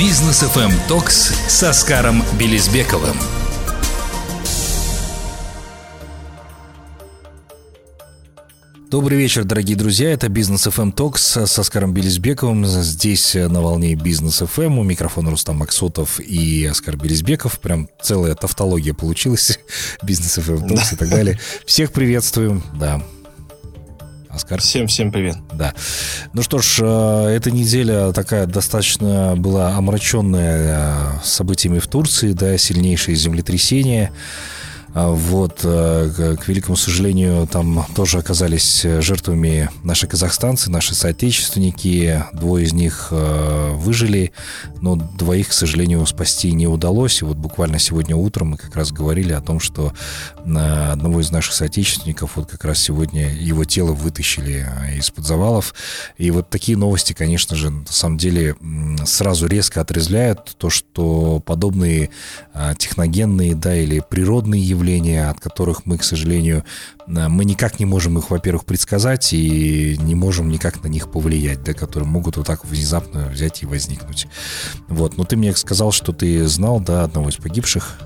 Бизнес FM Talks с Оскаром Белизбековым. Добрый вечер, дорогие друзья. Это Бизнес FM Talks с Оскаром Белизбековым. Здесь на волне Бизнес FM. У микрофона Рустам Максутов и Оскар Белизбеков. Прям целая тавтология получилась. Бизнес FM Talks и так далее. Всех приветствуем. Да, Оскар. Всем, всем привет. Да. Ну что ж, э, эта неделя такая достаточно была омраченная э, событиями в Турции, да, сильнейшие землетрясения. А, вот, э, к великому сожалению, там тоже оказались жертвами наши казахстанцы, наши соотечественники. Двое из них э, выжили, но двоих, к сожалению, спасти не удалось. И вот буквально сегодня утром мы как раз говорили о том, что одного из наших соотечественников вот как раз сегодня его тело вытащили э, из-под завалов. И вот такие новости, конечно же, на самом деле сразу резко отрезляют то, что подобные техногенные, да, или природные явления явления, от которых мы, к сожалению, э, мы никак не можем их, во-первых, предсказать и не можем никак на них повлиять, да, которые могут вот так внезапно взять и возникнуть. Вот, но ты мне сказал, что ты знал, да, одного из погибших.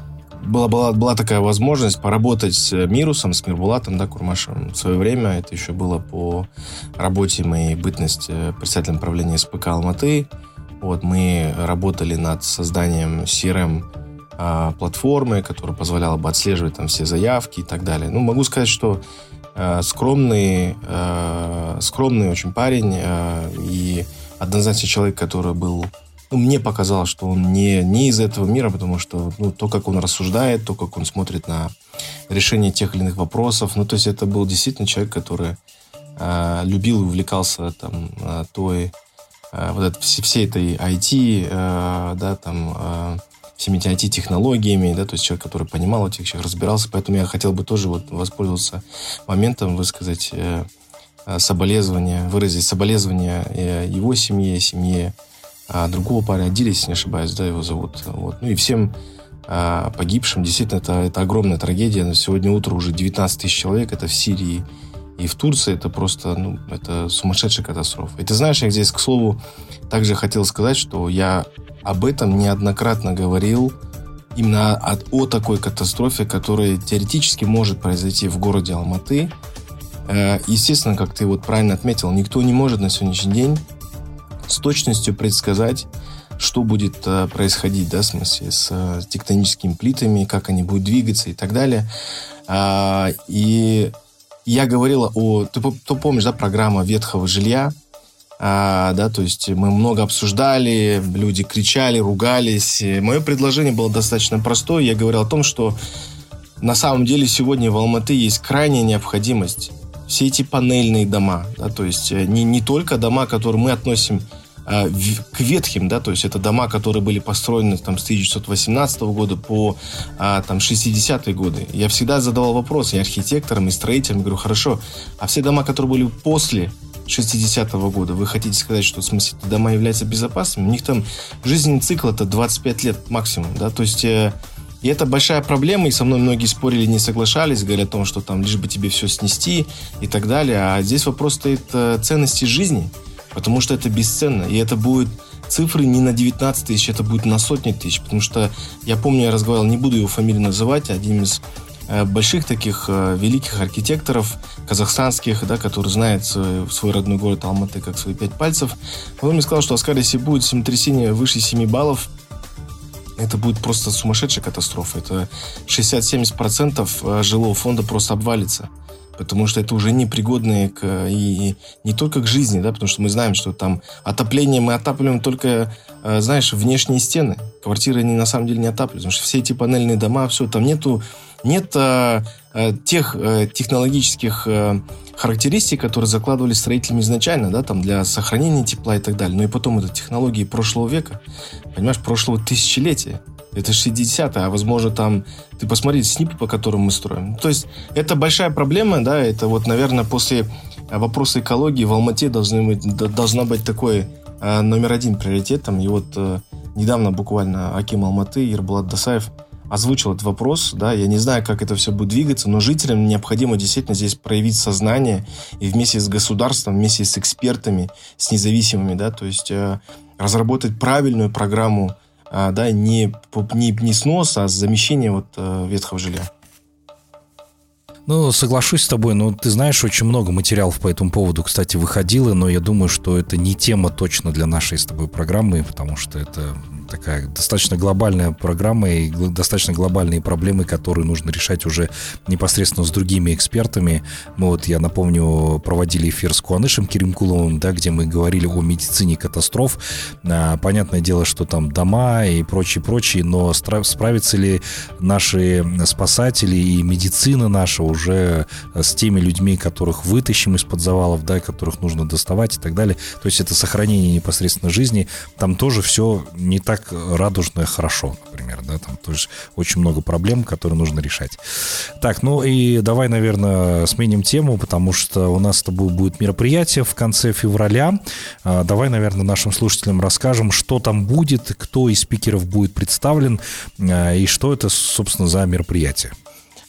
Была, была, была такая возможность поработать с Мирусом, с Мирбулатом, да, Курмашем. В свое время это еще было по работе моей бытности председателем правления СПК Алматы. Вот, мы работали над созданием CRM а, платформы, которая позволяла бы отслеживать там все заявки и так далее. Ну, могу сказать, что э, скромный, э, скромный очень парень э, и однозначно человек, который был ну, мне показалось, что он не, не из этого мира, потому что ну, то, как он рассуждает, то, как он смотрит на решение тех или иных вопросов, ну, то есть это был действительно человек, который э, любил и увлекался там той, э, вот это, всей этой IT, э, да, там, э, всеми этими IT-технологиями, да, то есть человек, который понимал этих вещах, разбирался, поэтому я хотел бы тоже вот воспользоваться моментом, высказать э, э соболезнования, выразить соболезнования э, его семье, семье э, другого парня, Адиля, если не ошибаюсь, да, его зовут, вот, ну и всем э, погибшим, действительно, это, это огромная трагедия, но сегодня утро уже 19 тысяч человек, это в Сирии, и в Турции. Это просто, ну, это сумасшедшая катастрофа. И ты знаешь, я здесь, к слову, также хотел сказать, что я об этом неоднократно говорил, именно от, о такой катастрофе, которая теоретически может произойти в городе Алматы. Э, естественно, как ты вот правильно отметил, никто не может на сегодняшний день с точностью предсказать, что будет э, происходить, да, в смысле, с э, тектоническими плитами, как они будут двигаться и так далее. А, и я говорила о... Ты, ты помнишь, да, программа ветхого жилья, а, да, то есть мы много обсуждали, люди кричали, ругались. Мое предложение было достаточно простое. Я говорил о том, что на самом деле сегодня в Алматы есть крайняя необходимость все эти панельные дома, да, то есть э, не, не только дома, которые мы относим к ветхим, да, то есть это дома, которые были построены там с 1918 года по а, там 60-е годы. Я всегда задавал вопрос и архитекторам, и строителям, говорю, хорошо, а все дома, которые были после 60-го года. Вы хотите сказать, что в смысле дома являются безопасными? У них там жизненный цикл это 25 лет максимум, да, то есть э, и это большая проблема, и со мной многие спорили, не соглашались, говоря о том, что там лишь бы тебе все снести и так далее. А здесь вопрос стоит э, ценности жизни, потому что это бесценно, и это будет цифры не на 19 тысяч, это будет на сотни тысяч, потому что я помню, я разговаривал, не буду его фамилию называть, один из Э, больших таких э, великих архитекторов казахстанских, да, которые знают свой, свой родной город Алматы как свои пять пальцев. Он мне сказал, что Аскар, если будет землетрясение выше 7 баллов, это будет просто сумасшедшая катастрофа. Это 60-70% э, жилого фонда просто обвалится. Потому что это уже непригодные к, и, не только к жизни, да, потому что мы знаем, что там отопление мы отапливаем только, знаешь, внешние стены. Квартиры они на самом деле не отапливают, потому что все эти панельные дома, все, там нету нет э, э, тех э, технологических э, характеристик, которые закладывали строителями изначально, да, там для сохранения тепла и так далее. Ну и потом это технологии прошлого века, понимаешь, прошлого тысячелетия. Это 60-е, а возможно там, ты посмотри, СНИПы, по которым мы строим. То есть это большая проблема, да, это вот, наверное, после вопроса экологии в Алмате должны быть, должна быть такой э, номер один приоритетом. И вот э, недавно буквально Аким Алматы, Ербулат Дасаев – озвучил этот вопрос, да, я не знаю, как это все будет двигаться, но жителям необходимо действительно здесь проявить сознание и вместе с государством, вместе с экспертами, с независимыми, да, то есть э, разработать правильную программу, да, не, не, не сноса, а замещения вот э, ветхого жилья. Ну, соглашусь с тобой, но ты знаешь, очень много материалов по этому поводу, кстати, выходило, но я думаю, что это не тема точно для нашей с тобой программы, потому что это такая достаточно глобальная программа и достаточно глобальные проблемы, которые нужно решать уже непосредственно с другими экспертами. Мы вот, я напомню, проводили эфир с Куанышем Керимкуловым, да, где мы говорили о медицине катастроф. А, понятное дело, что там дома и прочее, прочее, но справятся ли наши спасатели и медицина наша уже с теми людьми, которых вытащим из-под завалов, да, которых нужно доставать и так далее. То есть это сохранение непосредственно жизни. Там тоже все не так радужное хорошо, например, да, там то есть очень много проблем, которые нужно решать. Так, ну и давай, наверное, сменим тему, потому что у нас с тобой будет мероприятие в конце февраля. А, давай, наверное, нашим слушателям расскажем, что там будет, кто из спикеров будет представлен а, и что это, собственно, за мероприятие.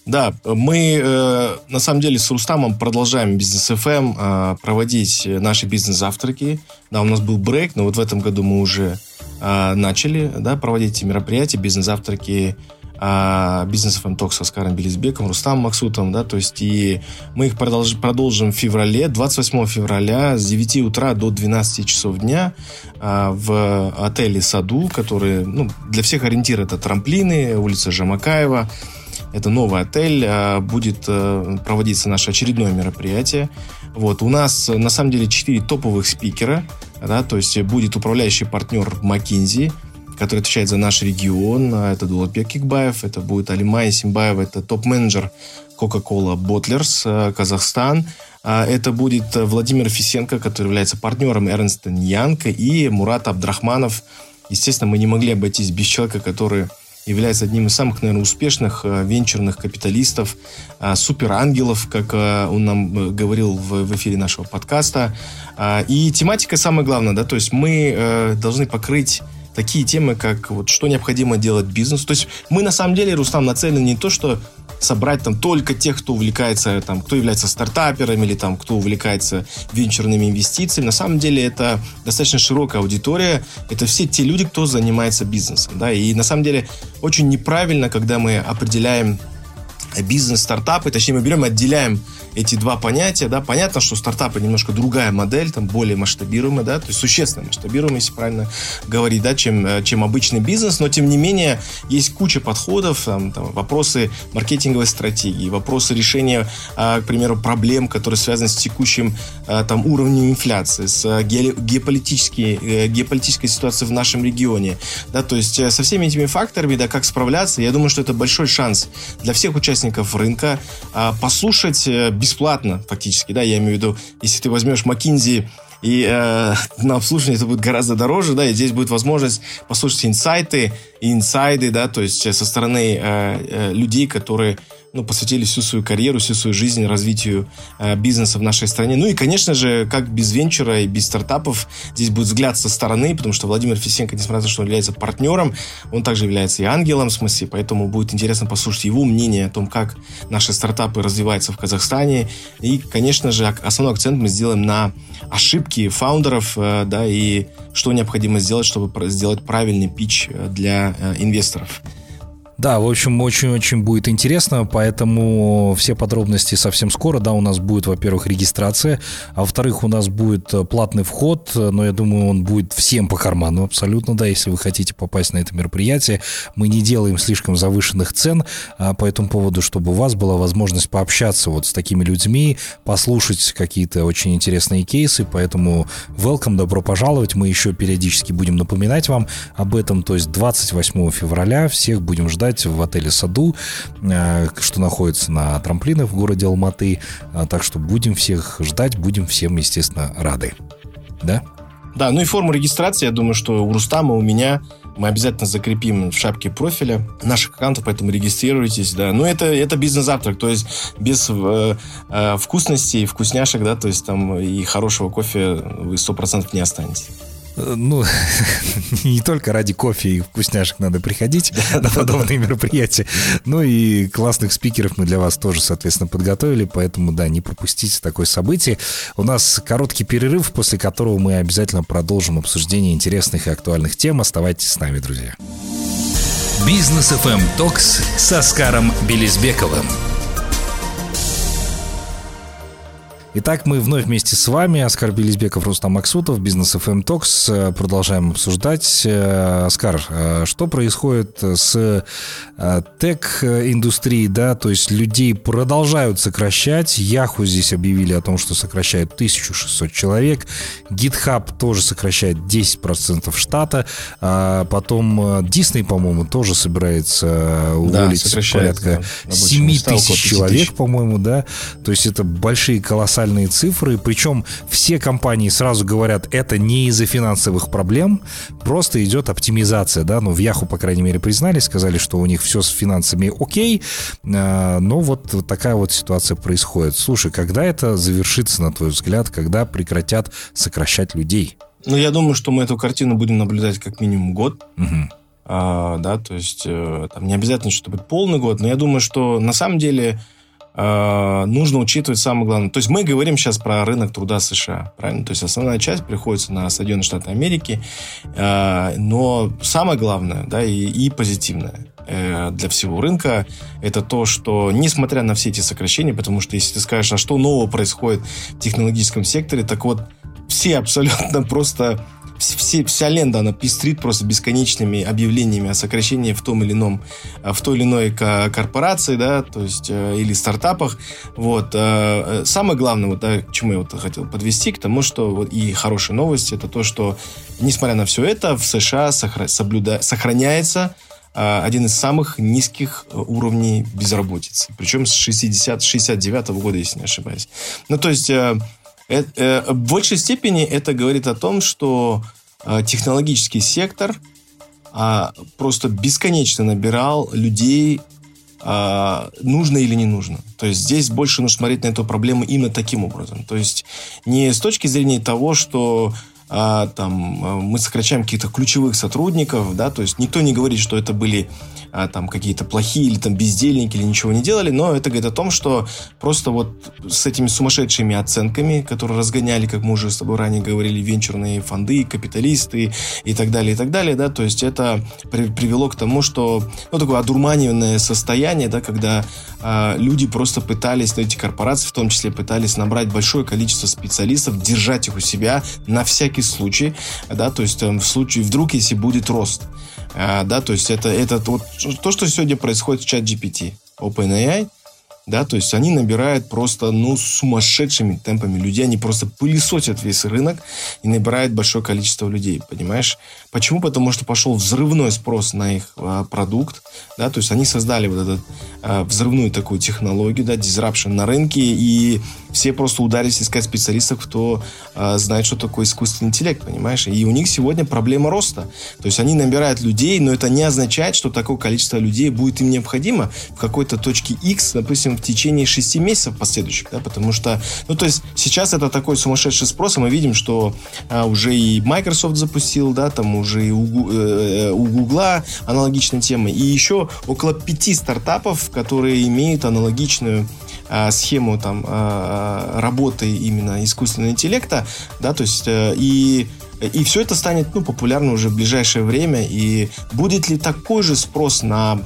Да, мы э, на самом деле с Рустамом продолжаем бизнес FM э, проводить наши бизнес-завтраки. Да, у нас был брейк, но вот в этом году мы уже э, начали да, проводить эти мероприятия, бизнес-завтраки, э, бизнес FM Talk с Оскаром Белизбеком, Рустамом Максутом, да, то есть и мы их продолж, продолжим в феврале, 28 февраля с 9 утра до 12 часов дня э, в отеле Саду, который, ну, для всех ориентир это трамплины, улица Жамакаева, это новый отель, а, будет э, проводиться наше очередное мероприятие. Вот, у нас на самом деле 4 топовых спикера, да, то есть будет управляющий партнер McKinsey, который отвечает за наш регион, а, это Дулатбек Кикбаев, это будет Алимай Симбаева, это топ-менеджер Coca-Cola Bottlers э, Казахстан, а, это будет Владимир Фисенко, который является партнером Эрнста Янка, и Мурат Абдрахманов. Естественно, мы не могли обойтись без человека, который является одним из самых, наверное, успешных э, венчурных капиталистов, э, суперангелов, как э, он нам говорил в, эфире нашего подкаста. И тематика самое главное, да, то есть мы должны покрыть такие темы, как вот что необходимо делать бизнесу. То есть мы на самом деле, Рустам, нацелены не то, что собрать там только тех, кто увлекается, там, кто является стартаперами или там, кто увлекается венчурными инвестициями. На самом деле это достаточно широкая аудитория. Это все те люди, кто занимается бизнесом. Да? И на самом деле очень неправильно, когда мы определяем бизнес, стартапы, точнее мы берем отделяем эти два понятия, да, понятно, что стартапы немножко другая модель, там более масштабируемая, да, то есть существенно масштабируемая, если правильно говорить, да, чем, э, чем обычный бизнес, но тем не менее есть куча подходов, там, там, вопросы маркетинговой стратегии, вопросы решения, а, к примеру, проблем, которые связаны с текущим а, там уровнем инфляции, с а, ге, геополитической, э, геополитической ситуацией в нашем регионе, да, то есть со всеми этими факторами, да, как справляться, я думаю, что это большой шанс для всех участников рынка послушать бесплатно фактически, да, я имею в виду, если ты возьмешь McKinsey и э, на обслуживание это будет гораздо дороже, да, и здесь будет возможность послушать инсайты, инсайды, да, то есть со стороны э, э, людей, которые ну, посвятили всю свою карьеру, всю свою жизнь развитию э, бизнеса в нашей стране. Ну и, конечно же, как без венчура и без стартапов, здесь будет взгляд со стороны, потому что Владимир Фисенко, несмотря на то, что он является партнером, он также является и ангелом, в смысле, поэтому будет интересно послушать его мнение о том, как наши стартапы развиваются в Казахстане. И, конечно же, основной акцент мы сделаем на ошибки фаундеров, э, да, и что необходимо сделать, чтобы сделать правильный пич э, для э, инвесторов. Да, в общем, очень-очень будет интересно, поэтому все подробности совсем скоро. Да, у нас будет, во-первых, регистрация, а во-вторых, у нас будет э, платный вход, но я думаю, он будет всем по карману абсолютно, да, если вы хотите попасть на это мероприятие. Мы не делаем слишком завышенных цен а, по этому поводу, чтобы у вас была возможность пообщаться вот с такими людьми, послушать какие-то очень интересные кейсы, поэтому welcome, добро пожаловать. Мы еще периодически будем напоминать вам об этом, то есть 28 февраля всех будем ждать ждать в отеле «Саду», э, что находится на трамплинах в городе Алматы. А, так что будем всех ждать, будем всем, естественно, рады. Да? Да, ну и форму регистрации, я думаю, что у Рустама, у меня мы обязательно закрепим в шапке профиля наших аккаунтов, поэтому регистрируйтесь, да. Но это, это бизнес-завтрак, то есть без э, э, вкусностей, вкусняшек, да, то есть там и хорошего кофе вы сто процентов не останетесь. Ну, не только ради кофе и вкусняшек надо приходить на подобные мероприятия, но и классных спикеров мы для вас тоже, соответственно, подготовили, поэтому, да, не пропустите такое событие. У нас короткий перерыв, после которого мы обязательно продолжим обсуждение интересных и актуальных тем. Оставайтесь с нами, друзья. Бизнес FM Токс с Оскаром Белизбековым. Итак, мы вновь вместе с вами, Оскар Белизбеков, Рустам Максутов, Бизнес FM Talks. Э, продолжаем обсуждать. Э, Оскар, э, что происходит с тег-индустрией, да, то есть людей продолжают сокращать. Яху здесь объявили о том, что сокращают 1600 человек. GitHub тоже сокращает 10% штата. А потом Disney, по-моему, тоже собирается уволить да, порядка да, 7 тысяч человек, по-моему, да. То есть это большие колоссальные колоссальные цифры, причем все компании сразу говорят, это не из-за финансовых проблем, просто идет оптимизация, да, ну, в Яху, по крайней мере, признали, сказали, что у них все с финансами окей, а, но вот, вот такая вот ситуация происходит. Слушай, когда это завершится, на твой взгляд, когда прекратят сокращать людей? Ну, я думаю, что мы эту картину будем наблюдать как минимум год. Угу. А, да, то есть э, там не обязательно, чтобы полный год, но я думаю, что на самом деле Э, нужно учитывать самое главное. То есть мы говорим сейчас про рынок труда США, правильно? То есть основная часть приходится на Соединенные Штаты Америки, э, но самое главное, да, и, и позитивное э, для всего рынка, это то, что несмотря на все эти сокращения, потому что если ты скажешь, а что нового происходит в технологическом секторе, так вот все абсолютно просто все, вся лента, она пестрит просто бесконечными объявлениями о сокращении в том или ином, э, в той или иной корпорации, да, то есть, э, или стартапах. Вот. Э, самое главное, вот, да, к чему я вот хотел подвести, к тому, что вот, и хорошая новость, это то, что, несмотря на все это, в США соблюда- сохраняется один из самых низких уровней безработицы. Причем с 60, 69 -го года, если не ошибаюсь. Ну, то есть это, э, в большей степени это говорит о том, что э, технологический сектор а, просто бесконечно набирал людей, а, нужно или не нужно. То есть здесь больше нужно смотреть на эту проблему именно таким образом. То есть не с точки зрения того, что а, там мы сокращаем каких-то ключевых сотрудников, да, то есть никто не говорит, что это были а, там какие-то плохие или там бездельники или ничего не делали, но это говорит о том, что просто вот с этими сумасшедшими оценками, которые разгоняли, как мы уже с тобой ранее говорили, венчурные фонды, капиталисты и так далее, и так далее, да, то есть это при, привело к тому, что, ну, такое одурманиванное состояние, да, когда а, люди просто пытались, ну, эти корпорации в том числе пытались набрать большое количество специалистов, держать их у себя на всякий случай, да, то есть там, в случае, вдруг, если будет рост. А, да, то есть это, это вот то, что сегодня происходит в чат GPT, OpenAI, да, то есть они набирают просто, ну, сумасшедшими темпами людей, они просто пылесосят весь рынок и набирают большое количество людей, понимаешь? Почему? Потому что пошел взрывной спрос на их а, продукт, да, то есть они создали вот эту а, взрывную такую технологию, да, disruption на рынке, и все просто ударились искать специалистов, кто а, знает, что такое искусственный интеллект, понимаешь? И у них сегодня проблема роста, то есть они набирают людей, но это не означает, что такое количество людей будет им необходимо в какой-то точке X, допустим, в течение шести месяцев последующих, да, потому что, ну, то есть сейчас это такой сумасшедший спрос, и мы видим, что а, уже и Microsoft запустил, да, там уже и у, э, Google аналогичная тема, и еще около пяти стартапов, которые имеют аналогичную а, схему там а, работы именно искусственного интеллекта, да, то есть э, и и все это станет ну, популярно уже в ближайшее время. И будет ли такой же спрос на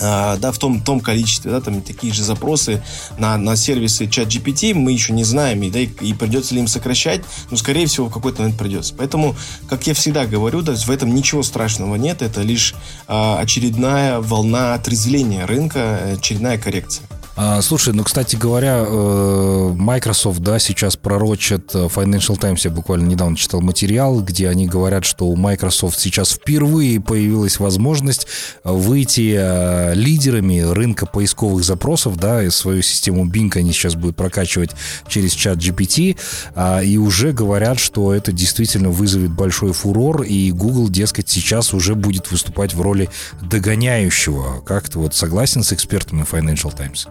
а, да, в том, том количестве, да, там такие же запросы на, на сервисы чат GPT мы еще не знаем, и, да, и, и придется ли им сокращать, но, скорее всего, в какой-то момент придется. Поэтому, как я всегда говорю, да, в этом ничего страшного нет, это лишь а, очередная волна отрезвления рынка, очередная коррекция. А, слушай, ну, кстати говоря, э, Microsoft, да, сейчас пророчит э, Financial Times, я буквально недавно читал материал, где они говорят, что у Microsoft сейчас впервые появилась возможность выйти э, лидерами рынка поисковых запросов, да, и свою систему Bing они сейчас будут прокачивать через чат GPT, а, и уже говорят, что это действительно вызовет большой фурор, и Google, дескать, сейчас уже будет выступать в роли догоняющего. Как ты вот согласен с экспертами Financial Times?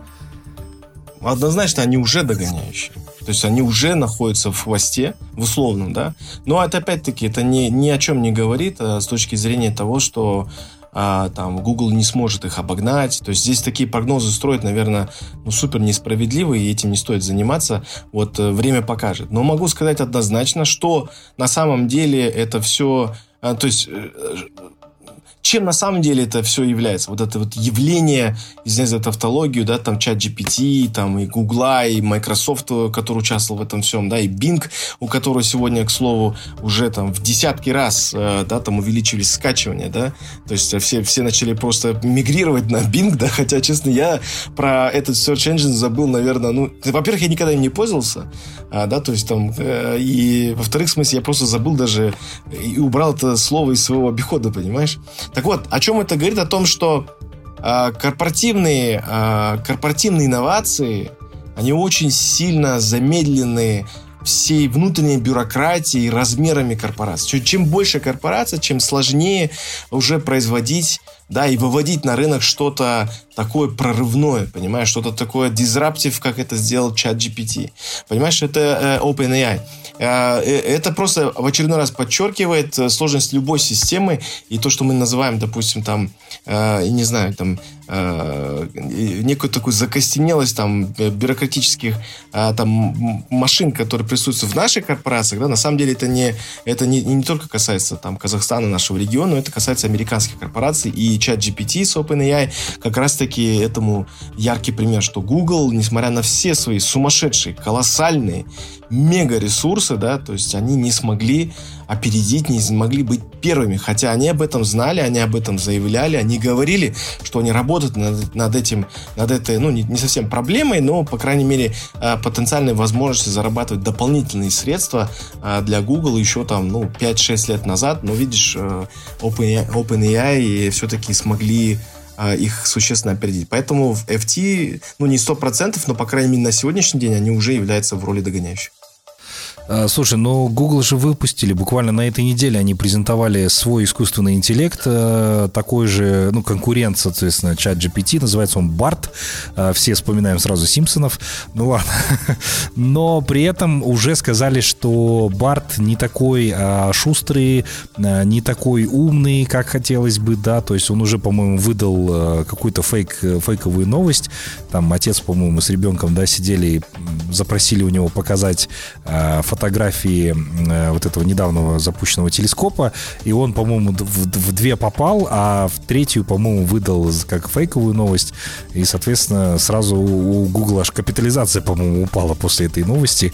Однозначно они уже догоняющие. То есть они уже находятся в хвосте, в условном, да. Но это опять-таки это не, ни о чем не говорит а, с точки зрения того, что а, там Google не сможет их обогнать. То есть здесь такие прогнозы строить, наверное, ну, супер несправедливые, и этим не стоит заниматься. Вот э, время покажет. Но могу сказать однозначно, что на самом деле это все... А, то есть э, чем на самом деле это все является. Вот это вот явление, извиняюсь за тавтологию, да, там чат GPT, там и Гугла, и Microsoft, который участвовал в этом всем, да, и Bing, у которого сегодня, к слову, уже там в десятки раз, э, да, там увеличились скачивания, да, то есть все, все начали просто мигрировать на Bing, да, хотя, честно, я про этот search engine забыл, наверное, ну, во-первых, я никогда им не пользовался, а, да, то есть там, э, и во-вторых, в смысле, я просто забыл даже и убрал это слово из своего обихода, понимаешь? Так вот, о чем это говорит? О том, что э, корпоративные, э, корпоративные инновации, они очень сильно замедлены всей внутренней бюрократии и размерами корпорации. Чем больше корпорация, чем сложнее уже производить да, и выводить на рынок что-то такое прорывное, понимаешь, что-то такое disruptive, как это сделал чат GPT. Понимаешь, это э, OpenAI. Э, э, это просто в очередной раз подчеркивает э, сложность любой системы и то, что мы называем, допустим, там, не знаю, там, некую такую закостенелость там бюрократических там машин, которые присутствуют в наших корпорациях, да, на самом деле это не это не, не только касается там Казахстана, нашего региона, это касается американских корпораций и чат GPT с OpenAI как раз-таки этому яркий пример, что Google, несмотря на все свои сумасшедшие, колоссальные мега ресурсы, да, то есть они не смогли опередить, не смогли быть первыми, хотя они об этом знали, они об этом заявляли, они говорили, что они работают над, над этим, над этой, ну, не, не совсем проблемой, но, по крайней мере, э, потенциальной возможности зарабатывать дополнительные средства э, для Google еще там, ну, 5-6 лет назад, но, видишь, э, OpenAI, OpenAI все-таки смогли их существенно опередить. Поэтому в FT, ну, не 100%, но, по крайней мере, на сегодняшний день они уже являются в роли догоняющих. А, слушай, но Google же выпустили, буквально на этой неделе они презентовали свой искусственный интеллект, э, такой же, ну, конкурент, соответственно, чат GPT, называется он BART, э, все вспоминаем сразу Симпсонов, ну ладно. Но при этом уже сказали, что BART не такой а, шустрый, а, не такой умный, как хотелось бы, да, то есть он уже, по-моему, выдал какую-то фейк, фейковую новость, там отец, по-моему, с ребенком, да, сидели, запросили у него показать фотографии фотографии э, вот этого недавнего запущенного телескопа, и он, по-моему, в, две попал, а в третью, по-моему, выдал как фейковую новость, и, соответственно, сразу у Google аж капитализация, по-моему, упала после этой новости.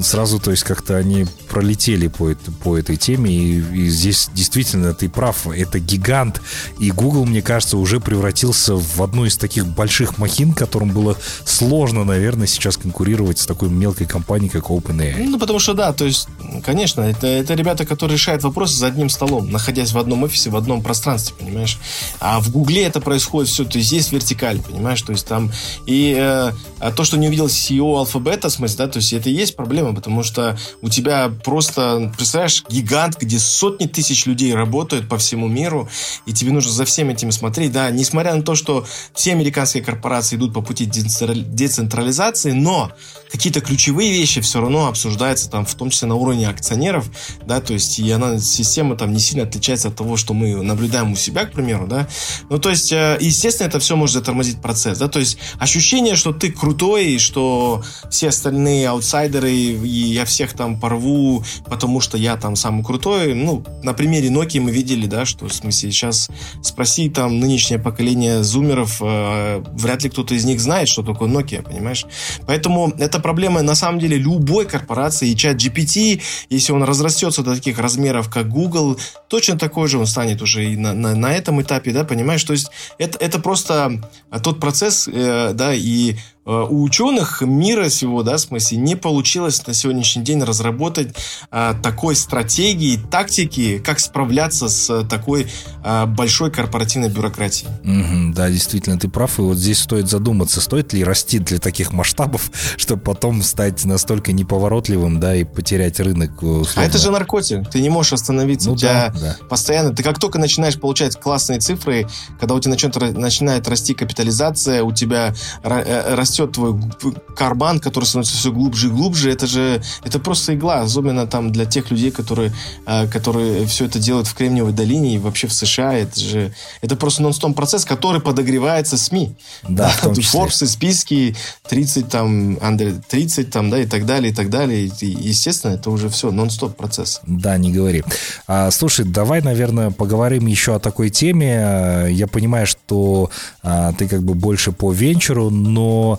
Сразу, то есть, как-то они пролетели по, по этой теме, и, и здесь действительно ты прав, это гигант, и Google, мне кажется, уже превратился в одну из таких больших махин, которым было сложно, наверное, сейчас конкурировать с такой мелкой компанией, как OpenAI. Ну, потому потому что да, то есть, конечно, это, это ребята, которые решают вопросы за одним столом, находясь в одном офисе, в одном пространстве, понимаешь? А в Гугле это происходит все, то есть есть вертикаль, понимаешь? То есть там и э, то, что не увидел CEO алфабета, в да, то есть это и есть проблема, потому что у тебя просто, представляешь, гигант, где сотни тысяч людей работают по всему миру, и тебе нужно за всем этим смотреть, да, несмотря на то, что все американские корпорации идут по пути децентрализации, но какие-то ключевые вещи все равно обсуждаются там, в том числе на уровне акционеров, да, то есть и она, система там не сильно отличается от того, что мы наблюдаем у себя, к примеру, да. Ну, то есть, э, естественно, это все может затормозить процесс, да, то есть ощущение, что ты крутой, что все остальные аутсайдеры, и я всех там порву, потому что я там самый крутой, ну, на примере Nokia мы видели, да, что, в смысле, сейчас спроси там нынешнее поколение зумеров, э, вряд ли кто-то из них знает, что такое Nokia, понимаешь? Поэтому это проблема на самом деле любой корпорации. И чат GPT, если он разрастется до таких размеров, как Google, точно такой же он станет уже и на, на, на этом этапе, да, понимаешь? То есть это, это просто тот процесс, э, да, и у ученых мира всего, да, в смысле, не получилось на сегодняшний день разработать а, такой стратегии, тактики, как справляться с такой а, большой корпоративной бюрократией. Mm-hmm, да, действительно, ты прав. И вот здесь стоит задуматься, стоит ли расти для таких масштабов, чтобы потом стать настолько неповоротливым, да, и потерять рынок. Условно. А это же наркотик. Ты не можешь остановиться. Ну, У тебя да, да. постоянно. Ты как только начинаешь получать классные цифры, когда у тебя начнет, начинает расти капитализация, у тебя э, растет твой карбан, который становится все глубже и глубже, это же это просто игла, особенно там для тех людей, которые, э, которые все это делают в Кремниевой долине и вообще в США. Это же это просто нон-стоп процесс, который подогревается СМИ. Да, в том числе. Forbes, списки 30 там, Андре, 30 там, да, и так далее, и так далее. И, естественно, это уже все нон-стоп процесс. Да, не говори. А, слушай, давай, наверное, поговорим еще о такой теме. Я понимаю, что а, ты как бы больше по венчуру, но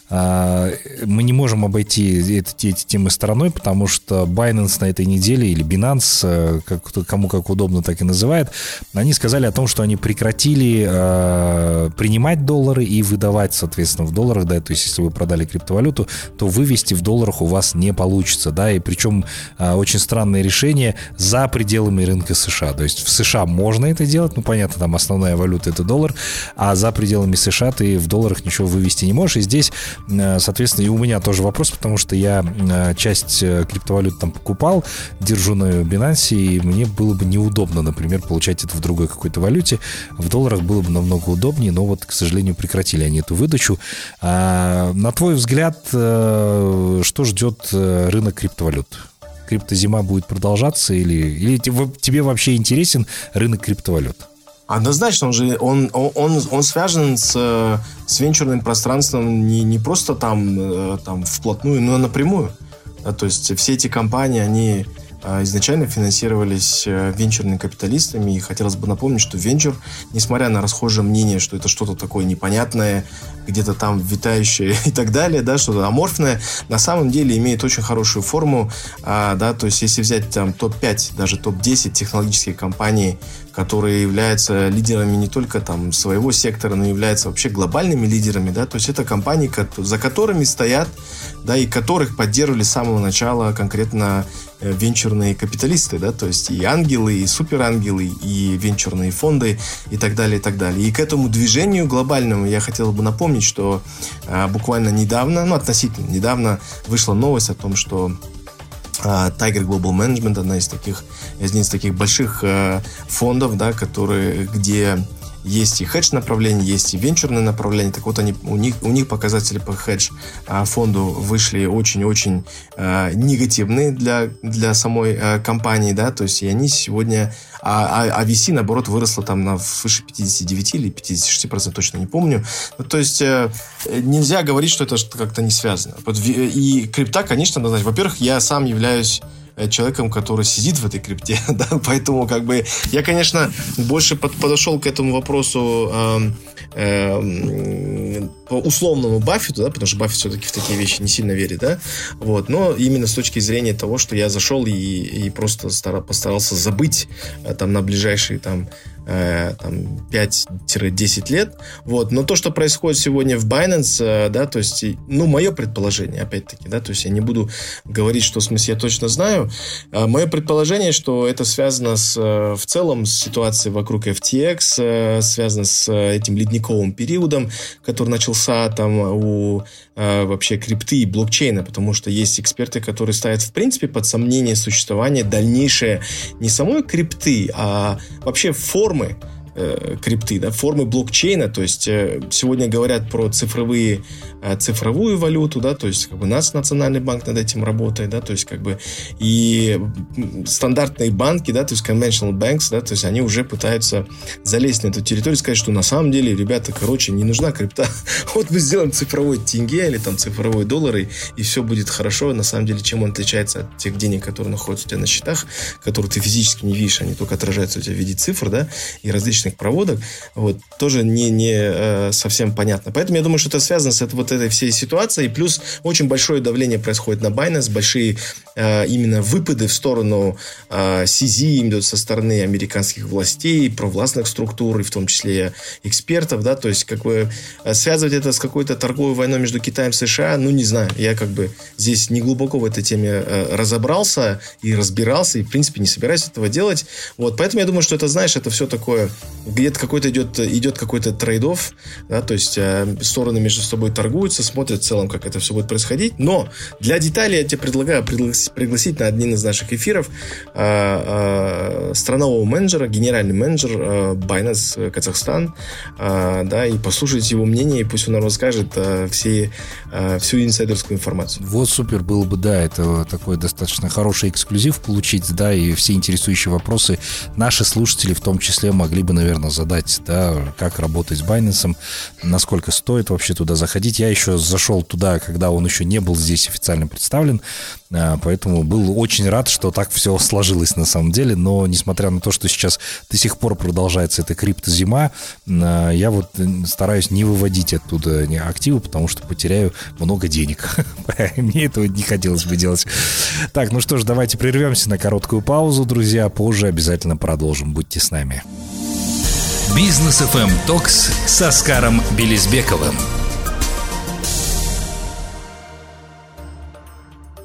мы не можем обойти эти, эти темы стороной, потому что Binance на этой неделе или Binance, э, как, кому как удобно так и называет, они сказали о том, что они прекратили э, принимать доллары и выдавать, соответственно, в долларах, да, то есть если вы продали криптовалюту, то вывести в долларах у вас не получится, да, и причем э, очень странное решение за пределами рынка США, то есть в США можно это делать, ну, понятно, там основная валюта это доллар, а за пределами США ты в долларах ничего вывести не можешь, и здесь, соответственно, и у меня тоже вопрос, потому что я э, часть э, криптовалют там покупал, держу на Binance, и мне было бы неудобно, например, получать это в другой какой-то валюте, в долларах было бы намного удобнее, но вот, к сожалению, прекратили они эту выдачу. А, на твой взгляд, что ждет рынок криптовалют? криптозима будет продолжаться или, или тебе вообще интересен рынок криптовалют? Однозначно, он же он, он, он связан с, с венчурным пространством не, не просто там, э, там вплотную, но напрямую. Да, то есть все эти компании, они изначально финансировались э, венчурными капиталистами. И хотелось бы напомнить, что венчур, несмотря на расхожее мнение, что это что-то такое непонятное, где-то там витающее и так далее, да, что-то аморфное, на самом деле имеет очень хорошую форму, а, да, то есть если взять там топ-5, даже топ-10 технологических компаний, которые являются лидерами не только там своего сектора, но являются вообще глобальными лидерами, да, то есть это компании, за которыми стоят, да, и которых поддерживали с самого начала конкретно венчурные капиталисты, да, то есть и ангелы, и суперангелы, и венчурные фонды, и так далее, и так далее. И к этому движению глобальному я хотел бы напомнить, что а, буквально недавно, ну, относительно недавно вышла новость о том, что а, Tiger Global Management, одна из таких, один из таких больших э, фондов, да, которые, где есть и хедж направление, есть и венчурное направление. Так вот, они, у, них, у них показатели по хедж а, фонду вышли очень-очень а, негативные для, для самой а, компании, да, то есть и они сегодня... А, а, а VC, наоборот, выросло там на выше 59 или 56%, точно не помню. Ну, то есть э, нельзя говорить, что это как-то не связано. И крипта, конечно, значит, во-первых, я сам являюсь Э, человеком, который сидит в этой крипте, да, поэтому как бы я, конечно, больше под, подошел к этому вопросу э, э, условному Баффету, да, потому что Баффет все-таки в такие вещи не сильно верит, да, вот, но именно с точки зрения того, что я зашел и, и просто стар, постарался забыть э, там на ближайшие там э, там 5-10 лет. Вот. Но то, что происходит сегодня в Binance, э, да, то есть, ну, мое предположение, опять-таки, да, то есть я не буду говорить, что в смысле я точно знаю. А мое предположение, что это связано с, э, в целом с ситуацией вокруг FTX, э, связано с этим ледниковым периодом, который начался там у э, вообще крипты и блокчейна, потому что есть эксперты, которые ставят в принципе под сомнение существование дальнейшее не самой крипты, а вообще формы э, крипты, да, формы блокчейна, то есть э, сегодня говорят про цифровые Э, цифровую валюту, да, то есть как бы нас Национальный банк над этим работает, да, то есть как бы и стандартные банки, да, то есть conventional banks, да, то есть они уже пытаются залезть на эту территорию и сказать, что на самом деле, ребята, короче, не нужна крипта, вот мы сделаем цифровой тенге или там цифровой доллар, и, и все будет хорошо, на самом деле, чем он отличается от тех денег, которые находятся у тебя на счетах, которые ты физически не видишь, они только отражаются у тебя в виде цифр, да, и различных проводок, вот, тоже не, не э, совсем понятно. Поэтому я думаю, что это связано с этой вот этой всей ситуации. Плюс очень большое давление происходит на Binance, большие э, именно выпады в сторону э, CZ идут со стороны американских властей, провластных структур, и в том числе экспертов, да, то есть как бы э, связывать это с какой-то торговой войной между Китаем и США, ну, не знаю, я как бы здесь не глубоко в этой теме э, разобрался и разбирался, и, в принципе, не собираюсь этого делать, вот, поэтому я думаю, что это, знаешь, это все такое где-то какой-то идет, идет какой-то трейдов, да, то есть э, стороны между собой торгуются, смотрят в целом, как это все будет происходить. Но для деталей я тебе предлагаю пригласить, на один из наших эфиров э, э, странового менеджера, генеральный менеджер э, Binance Казахстан, э, да, и послушать его мнение, и пусть он нам расскажет э, все, э, всю инсайдерскую информацию. Вот супер было бы, да, это такой достаточно хороший эксклюзив получить, да, и все интересующие вопросы наши слушатели в том числе могли бы, наверное, задать, да, как работать с Binance, насколько стоит вообще туда заходить. Я еще зашел туда, когда он еще не был здесь официально представлен, а, поэтому был очень рад, что так все сложилось на самом деле, но несмотря на то, что сейчас до сих пор продолжается эта криптозима, а, я вот стараюсь не выводить оттуда активы, потому что потеряю много денег. Мне этого не хотелось бы делать. Так, ну что ж, давайте прервемся на короткую паузу, друзья. Позже обязательно продолжим. Будьте с нами. Бизнес FM Токс с Оскаром Белизбековым.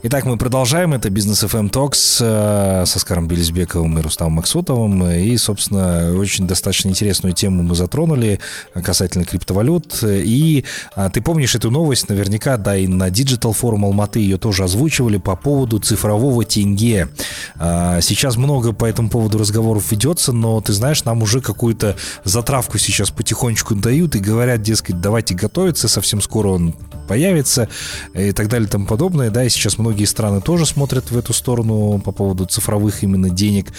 Итак, мы продолжаем. Это Бизнес FM Talks э, со Скаром Белизбековым и Рустамом Максутовым. И, собственно, очень достаточно интересную тему мы затронули касательно криптовалют. И а, ты помнишь эту новость наверняка, да, и на Digital Forum Алматы ее тоже озвучивали по поводу цифрового тенге. А, сейчас много по этому поводу разговоров ведется, но, ты знаешь, нам уже какую-то затравку сейчас потихонечку дают и говорят, дескать, давайте готовиться, совсем скоро он появится и так далее и тому подобное. Да, и сейчас многие страны тоже смотрят в эту сторону по поводу цифровых именно денег.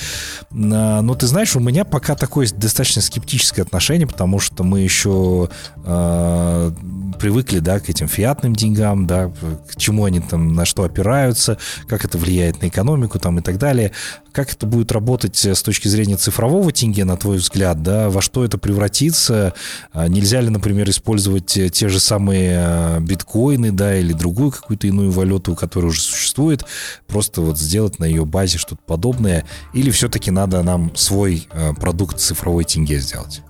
А, но ты знаешь, у меня пока такое достаточно скептическое отношение, потому что мы еще э, привыкли, да, к этим фиатным деньгам, да, к чему они там, на что опираются, как это влияет на экономику там и так далее. Как это будет работать с точки зрения цифрового тенге, на твой взгляд, да, во что это превратится? А нельзя ли, например, использовать те же самые биткоины, да, или другую какую-то иную валюту, которая уже существует, просто вот сделать на ее базе что-то подобное, или все-таки надо нам свой э, продукт цифровой тенге сделать?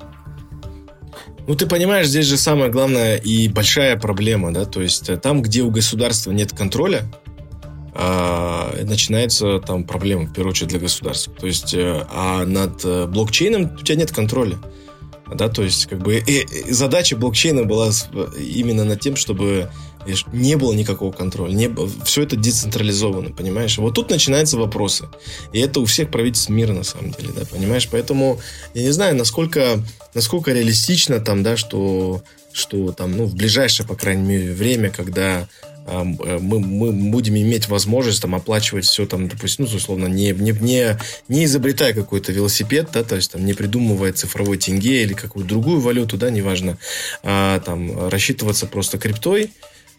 Ну, ты понимаешь, здесь же самая главная и большая проблема, да, то есть э, там, где у государства нет контроля, а, начинается там проблема, в первую очередь, для государства. То есть, э, а над блокчейном у тебя нет контроля. Да, то есть, как бы, и, и задача блокчейна была именно над тем, чтобы не было никакого контроля. Не, все это децентрализовано, понимаешь? Вот тут начинаются вопросы. И это у всех правительств мира, на самом деле, да, понимаешь? Поэтому я не знаю, насколько, насколько реалистично там, да, что, что там, ну, в ближайшее, по крайней мере, время, когда э, мы, мы будем иметь возможность там оплачивать все там, допустим, ну, условно, не, не, не, не изобретая какой-то велосипед, да, то есть там не придумывая цифровой тенге или какую-то другую валюту, да, неважно, а, там рассчитываться просто криптой,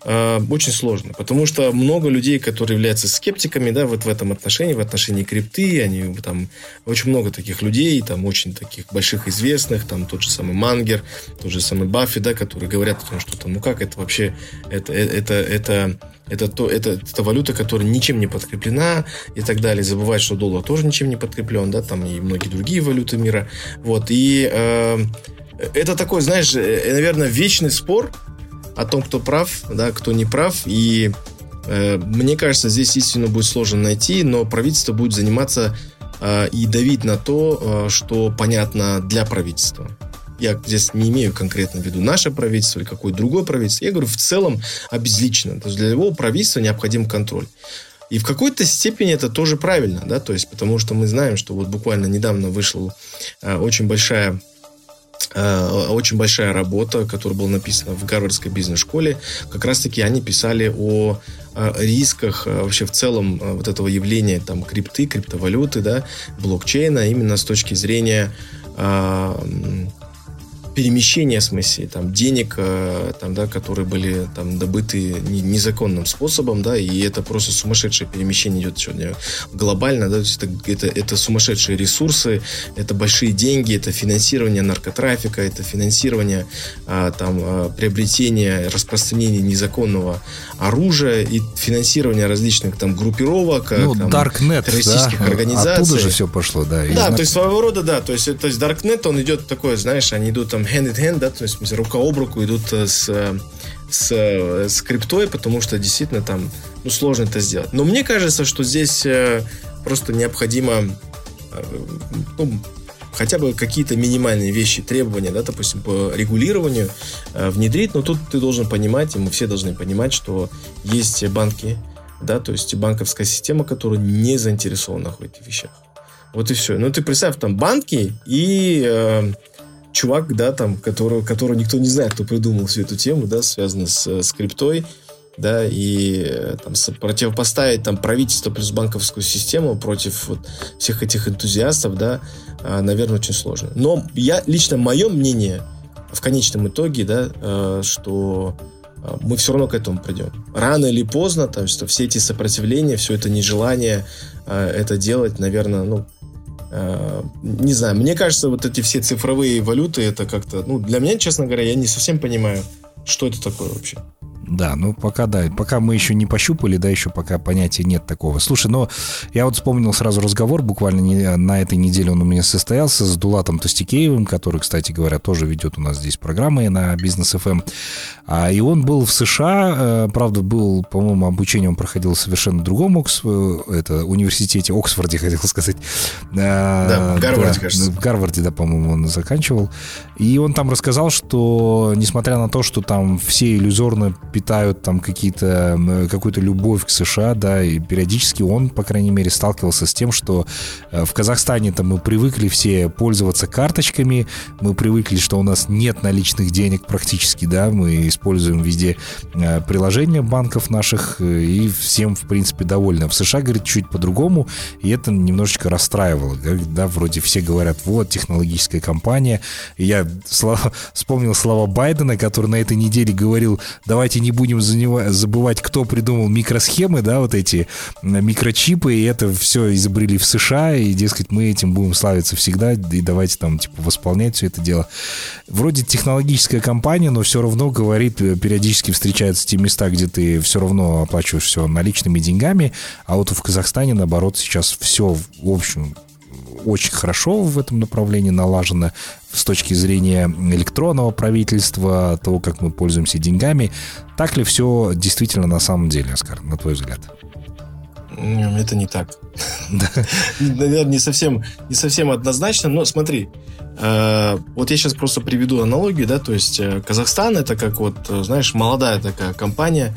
э, очень сложно, потому что много людей, которые являются скептиками, да, вот в этом отношении, в отношении крипты, они там очень много таких людей, там очень таких больших известных, там тот же самый Мангер, тот же самый Баффи, да, которые говорят о том, что там, ну как это вообще, это, э, это, это, это, то, это, это валюта, которая ничем не подкреплена и так далее. Забывать, что доллар тоже ничем не подкреплен, да, там и многие другие валюты мира. Вот, и э, это такой, знаешь, э, наверное, вечный спор, о том, кто прав, да, кто не прав. И э, мне кажется, здесь истину будет сложно найти, но правительство будет заниматься э, и давить на то, э, что понятно для правительства. Я здесь не имею конкретно в виду наше правительство или какое-то другое правительство. Я говорю в целом обезлично. То есть для любого правительства необходим контроль. И в какой-то степени это тоже правильно, да, то есть потому что мы знаем, что вот буквально недавно вышла э, очень большая очень большая работа, которая была написана в Гарвардской бизнес-школе. Как раз-таки они писали о рисках э, вообще в целом э, вот этого явления там крипты, криптовалюты, да, блокчейна именно с точки зрения перемещения, в смысле, там, денег, э, там, да, которые были там добыты незаконным способом, да, и это просто сумасшедшее перемещение идет сегодня глобально, да, то есть это, это, это сумасшедшие ресурсы, это большие деньги, это финансирование наркотрафика, это финансирование а, там а, приобретения, распространения незаконного оружия и финансирование различных там группировок, ну, там, Darknet, террористических да? организаций. Оттуда же все пошло, да. Да, знак... то есть своего рода, да, то есть, то есть Darknet, он идет такой, знаешь, они идут там hand in hand, да, то есть рука об руку идут э, с, э, с, э, с криптой, потому что действительно там ну, сложно это сделать. Но мне кажется, что здесь просто необходимо ну, хотя бы какие-то минимальные вещи, требования, да, допустим, по регулированию внедрить, но тут ты должен понимать, и мы все должны понимать, что есть банки, да, то есть банковская система, которая не заинтересована в этих вещах. Вот и все. Ну, ты представь, там банки и э, чувак, да, там, которого, которого никто не знает, кто придумал всю эту тему, да, связанную с, э, с да, и э, там противопоставить там правительство плюс банковскую систему против вот всех этих энтузиастов, да, а, наверное, очень сложно. Но я лично мое мнение в конечном итоге, да, э, что мы все равно к этому придем. Рано или поздно, там, что все эти сопротивления, все это нежелание это делать, наверное, ну, не знаю, мне кажется, вот эти все цифровые валюты, это как-то, ну, для меня, честно говоря, я не совсем понимаю, что это такое вообще. Да, ну пока да, пока мы еще не пощупали, да, еще пока понятия нет такого. Слушай, но я вот вспомнил сразу разговор, буквально не, на этой неделе он у меня состоялся с Дулатом Тостикеевым, который, кстати говоря, тоже ведет у нас здесь программы на Бизнес ФМ. Эм. А, и он был в США, э, правда, был, по-моему, обучение он проходил в совершенно другом Окс, э, это, университете, Оксфорде, хотел сказать. Да, в Гарварде, да, кажется. В Гарварде, да, по-моему, он заканчивал. И он там рассказал, что, несмотря на то, что там все иллюзорно питают там какие-то, какую-то любовь к США, да, и периодически он, по крайней мере, сталкивался с тем, что э, в Казахстане там мы привыкли все пользоваться карточками, мы привыкли, что у нас нет наличных денег практически, да, мы используем везде э, приложения банков наших, э, и всем, в принципе, довольны. В США, говорит, чуть по-другому, и это немножечко расстраивало, да, вроде все говорят, вот, технологическая компания, и я слова, вспомнил слова Байдена, который на этой неделе говорил, давайте не не будем забывать, кто придумал микросхемы, да, вот эти микрочипы, и это все изобрели в США, и, дескать, мы этим будем славиться всегда, и давайте там, типа, восполнять все это дело. Вроде технологическая компания, но все равно говорит, э, периодически встречаются те места, где ты все равно оплачиваешь все наличными деньгами, а вот в Казахстане, наоборот, сейчас все, в общем, очень хорошо в этом направлении налажено с точки зрения электронного правительства, того, как мы пользуемся деньгами. Так ли все действительно на самом деле, Оскар, на твой взгляд? Это не так. Наверное, не совсем, не совсем однозначно, но смотри, э, вот я сейчас просто приведу аналогию, да, то есть э, Казахстан это как вот, э, знаешь, молодая такая компания,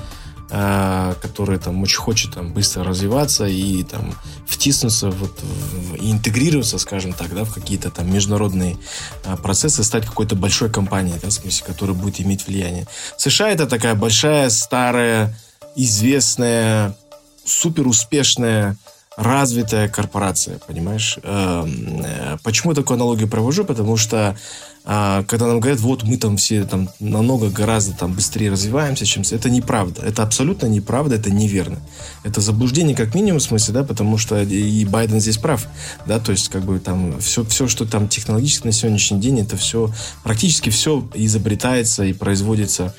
который там очень хочет там быстро развиваться и там втиснуться вот в, и интегрироваться, скажем так, да, в какие-то там международные а, процессы, стать какой-то большой компанией, да, в смысле, которая будет иметь влияние. США это такая большая, старая, известная, супер успешная развитая корпорация, понимаешь? Эм, э, почему я такую аналогию провожу? Потому что а, когда нам говорят, вот мы там все там намного гораздо там быстрее развиваемся, чем это неправда. Это абсолютно неправда, это неверно. Это заблуждение как минимум в смысле, да, потому что и Байден здесь прав, да, то есть как бы там все, все, что там технологически на сегодняшний день, это все, практически все изобретается и производится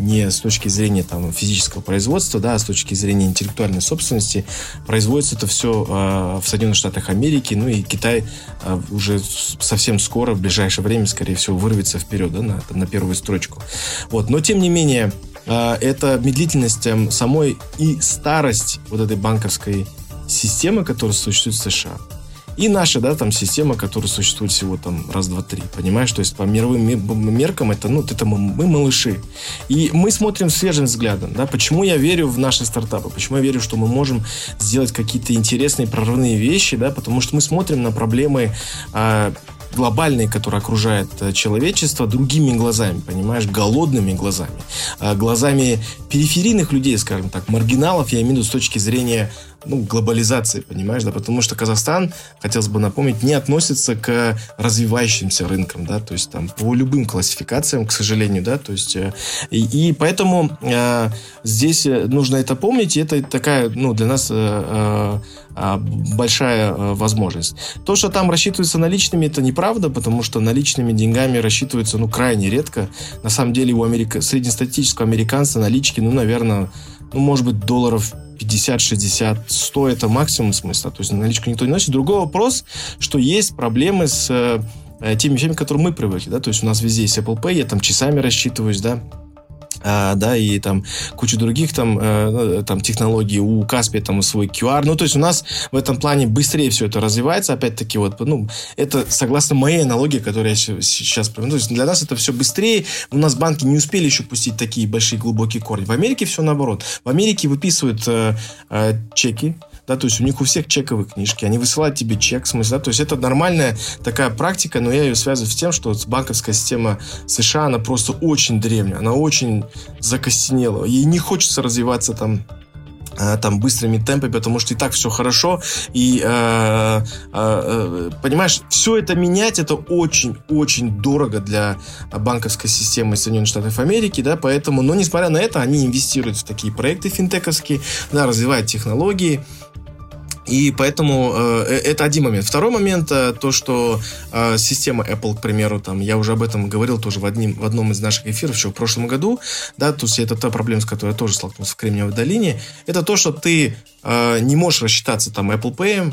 не с точки зрения там, физического производства, да, а с точки зрения интеллектуальной собственности. Производится это все э, в Соединенных Штатах Америки, ну и Китай э, уже совсем скоро, в ближайшее время, скорее всего, вырвется вперед, да, на, на первую строчку. Вот. Но, тем не менее, э, это медлительность э, самой и старость вот этой банковской системы, которая существует в США и наша, да, там система, которая существует всего там раз, два, три, понимаешь? То есть по мировым меркам это, ну, это мы, мы малыши. И мы смотрим свежим взглядом, да, почему я верю в наши стартапы, почему я верю, что мы можем сделать какие-то интересные прорывные вещи, да, потому что мы смотрим на проблемы а, глобальные, которые окружают э, человечество, другими глазами, понимаешь, голодными глазами, а, глазами периферийных людей, скажем так, маргиналов, я имею в виду с точки зрения ну, глобализации, понимаешь, да, потому что Казахстан, хотелось бы напомнить, не относится к развивающимся рынкам, да, то есть там по любым классификациям, к сожалению, да, то есть э, и, и поэтому э, здесь нужно это помнить, и это такая, ну, для нас э, э, большая э, возможность. То, что там рассчитывается наличными, это неправда, потому что наличными деньгами рассчитываются, ну, крайне редко. На самом деле у Америка, среднестатистического американца налички, ну, наверное, ну, может быть, долларов 50, 60, 100 это максимум смысла. То есть наличку никто не носит. Другой вопрос, что есть проблемы с э, теми вещами, к которым мы привыкли. Да? То есть у нас везде есть Apple Pay, я там часами рассчитываюсь, да, а, да, и там куча других там, э, там технологий, у Каспи там свой QR, ну, то есть у нас в этом плане быстрее все это развивается, опять-таки, вот, ну, это согласно моей аналогии, которую я сейчас приведу, то есть для нас это все быстрее, у нас банки не успели еще пустить такие большие глубокие корни, в Америке все наоборот, в Америке выписывают э, э, чеки, да, то есть у них у всех чековые книжки, они высылают тебе чек, в смысле, да, то есть это нормальная такая практика, но я ее связываю с тем, что банковская система США, она просто очень древняя, она очень закостенела, ей не хочется развиваться там а, там быстрыми темпами, потому что и так все хорошо. И э, э, понимаешь, все это менять это очень-очень дорого для банковской системы Соединенных Штатов Америки, да, поэтому, но несмотря на это, они инвестируют в такие проекты финтековские, да, развивают технологии. И поэтому э, э, это один момент. Второй момент, э, то, что э, система Apple, к примеру, там, я уже об этом говорил тоже в, одним, в одном из наших эфиров еще в прошлом году, да, то есть это та проблема, с которой я тоже столкнулся в Кремниевой долине, это то, что ты э, не можешь рассчитаться там Apple Pay,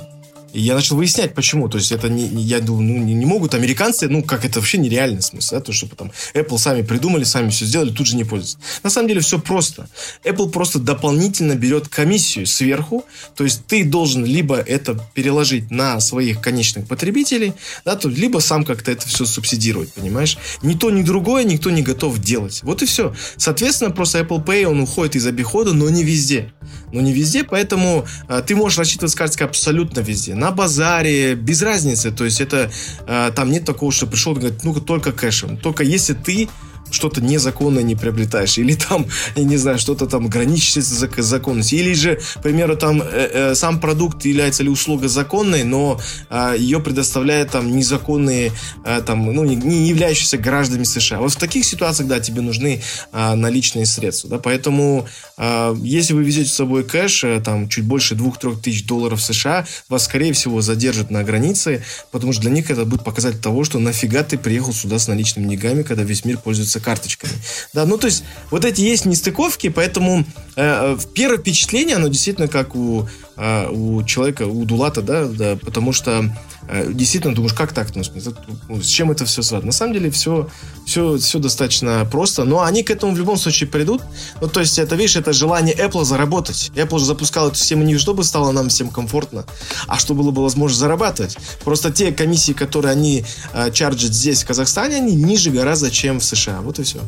и я начал выяснять, почему. То есть это не, я думаю, ну, не, не могут американцы, ну, как это вообще нереальный смысл, да, то, что потом Apple сами придумали, сами все сделали, тут же не пользуются. На самом деле все просто. Apple просто дополнительно берет комиссию сверху, то есть ты должен либо это переложить на своих конечных потребителей, да, то, либо сам как-то это все субсидировать, понимаешь? Ни то, ни другое никто не готов делать. Вот и все. Соответственно, просто Apple Pay, он уходит из обихода, но не везде. Но не везде, поэтому а, ты можешь рассчитывать с карточкой абсолютно везде на базаре, без разницы. То есть это э, там нет такого, что пришел и говорит, ну только кэшем. Только если ты что-то незаконное не приобретаешь, или там, я не знаю, что-то там граничит с законностью, или же, к примеру, там э, э, сам продукт является ли услуга законной, но э, ее предоставляют там незаконные, э, там, ну, не, не являющиеся гражданами США. Вот в таких ситуациях, да, тебе нужны э, наличные средства, да, поэтому э, если вы везете с собой кэш, э, там, чуть больше 2-3 тысяч долларов США, вас, скорее всего, задержат на границе, потому что для них это будет показатель того, что нафига ты приехал сюда с наличными деньгами, когда весь мир пользуется пользуются карточками. Да, ну то есть вот эти есть нестыковки, поэтому э, э первое впечатление, оно действительно как у, э, у человека, у Дулата, да, да потому что э, действительно думаешь, как так? Ну, с чем это все связано? На самом деле все, все, все достаточно просто, но они к этому в любом случае придут. Ну, то есть это, видишь, это желание Apple заработать. Apple же запускал эту систему не чтобы стало нам всем комфортно, а чтобы было бы возможность зарабатывать. Просто те комиссии, которые они э, чарджат здесь, в Казахстане, они ниже гораздо, чем в США. Вот и все.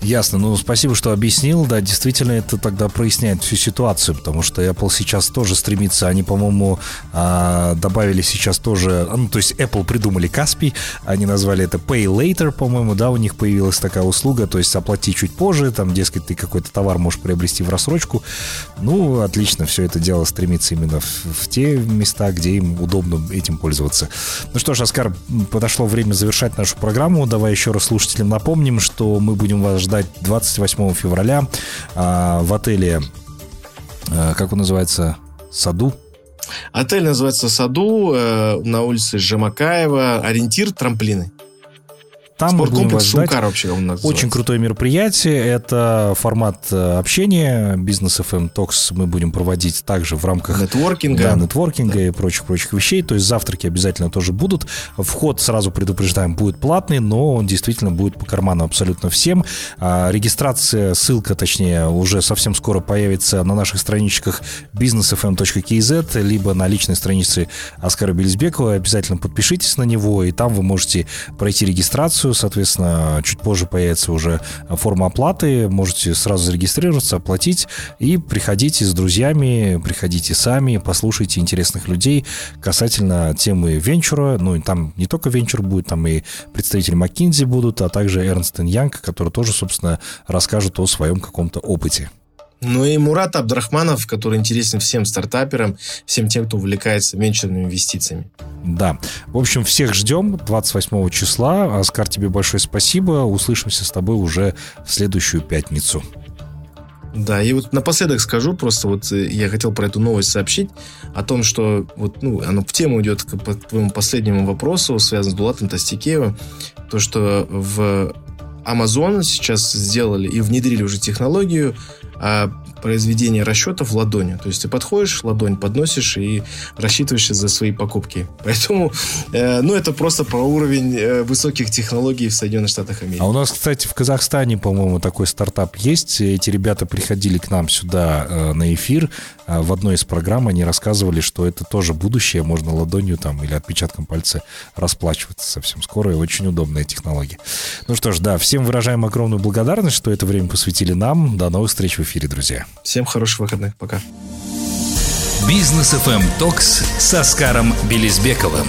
Ясно. Ну, спасибо, что объяснил. Да, действительно, это тогда проясняет всю ситуацию, потому что Apple сейчас тоже стремится. Они, по-моему, а, добавили сейчас тоже... Ну, то есть Apple придумали Каспий, они назвали это Pay Later, по-моему, да, у них появилась такая услуга, то есть оплати чуть позже, там, дескать, ты какой-то товар можешь приобрести в рассрочку. Ну, отлично, все это дело стремится именно в, в те места, где им удобно этим пользоваться. Ну что ж, Оскар, подошло время завершать нашу программу. Давай еще раз слушателям напомним, что мы будем вас ждать 28 февраля а, в отеле, а, как он называется, Саду? Отель называется Саду э, на улице Жамакаева. Ориентир трамплины. Там мы будем ждать. вообще он Очень крутое мероприятие. Это формат э, общения. Бизнес FM Talks мы будем проводить также в рамках... Нетворкинга. Да, нетворкинга да. и прочих-прочих вещей. То есть завтраки обязательно тоже будут. Вход, сразу предупреждаем, будет платный, но он действительно будет по карману абсолютно всем. А, регистрация, ссылка, точнее, уже совсем скоро появится на наших страничках businessfm.kz, либо на личной странице Оскара Белизбекова. Обязательно подпишитесь на него, и там вы можете пройти регистрацию акцию, соответственно, чуть позже появится уже форма оплаты, можете сразу зарегистрироваться, оплатить и приходите с друзьями, приходите сами, послушайте интересных людей касательно темы венчура, ну и там не только венчур будет, там и представители McKinsey будут, а также Эрнст Янг, который тоже, собственно, расскажет о своем каком-то опыте. Ну и Мурат Абдрахманов, который интересен всем стартаперам, всем тем, кто увлекается венчурными инвестициями. Да. В общем, всех ждем 28 числа. Оскар, тебе большое спасибо. Услышимся с тобой уже в следующую пятницу. Да, и вот напоследок скажу, просто вот э, я хотел про эту новость сообщить, о том, что вот, ну, оно в тему идет к твоему последнему вопросу, связанному с Булатом Тастикеевым, то, что в Amazon сейчас сделали и внедрили уже технологию а, произведения расчетов ладонью. То есть ты подходишь, ладонь подносишь и рассчитываешь за свои покупки. Поэтому, э, ну, это просто про уровень э, высоких технологий в Соединенных Штатах Америки. А у нас, кстати, в Казахстане, по-моему, такой стартап есть. Эти ребята приходили к нам сюда э, на эфир. Э, в одной из программ они рассказывали, что это тоже будущее. Можно ладонью там или отпечатком пальца расплачиваться совсем скоро. И очень удобная технология. Ну что ж, да, всем выражаем огромную благодарность, что это время посвятили нам. До новых встреч в эфире, друзья. Всем хороших выходных. Пока. Бизнес FM Токс с Оскаром Белизбековым.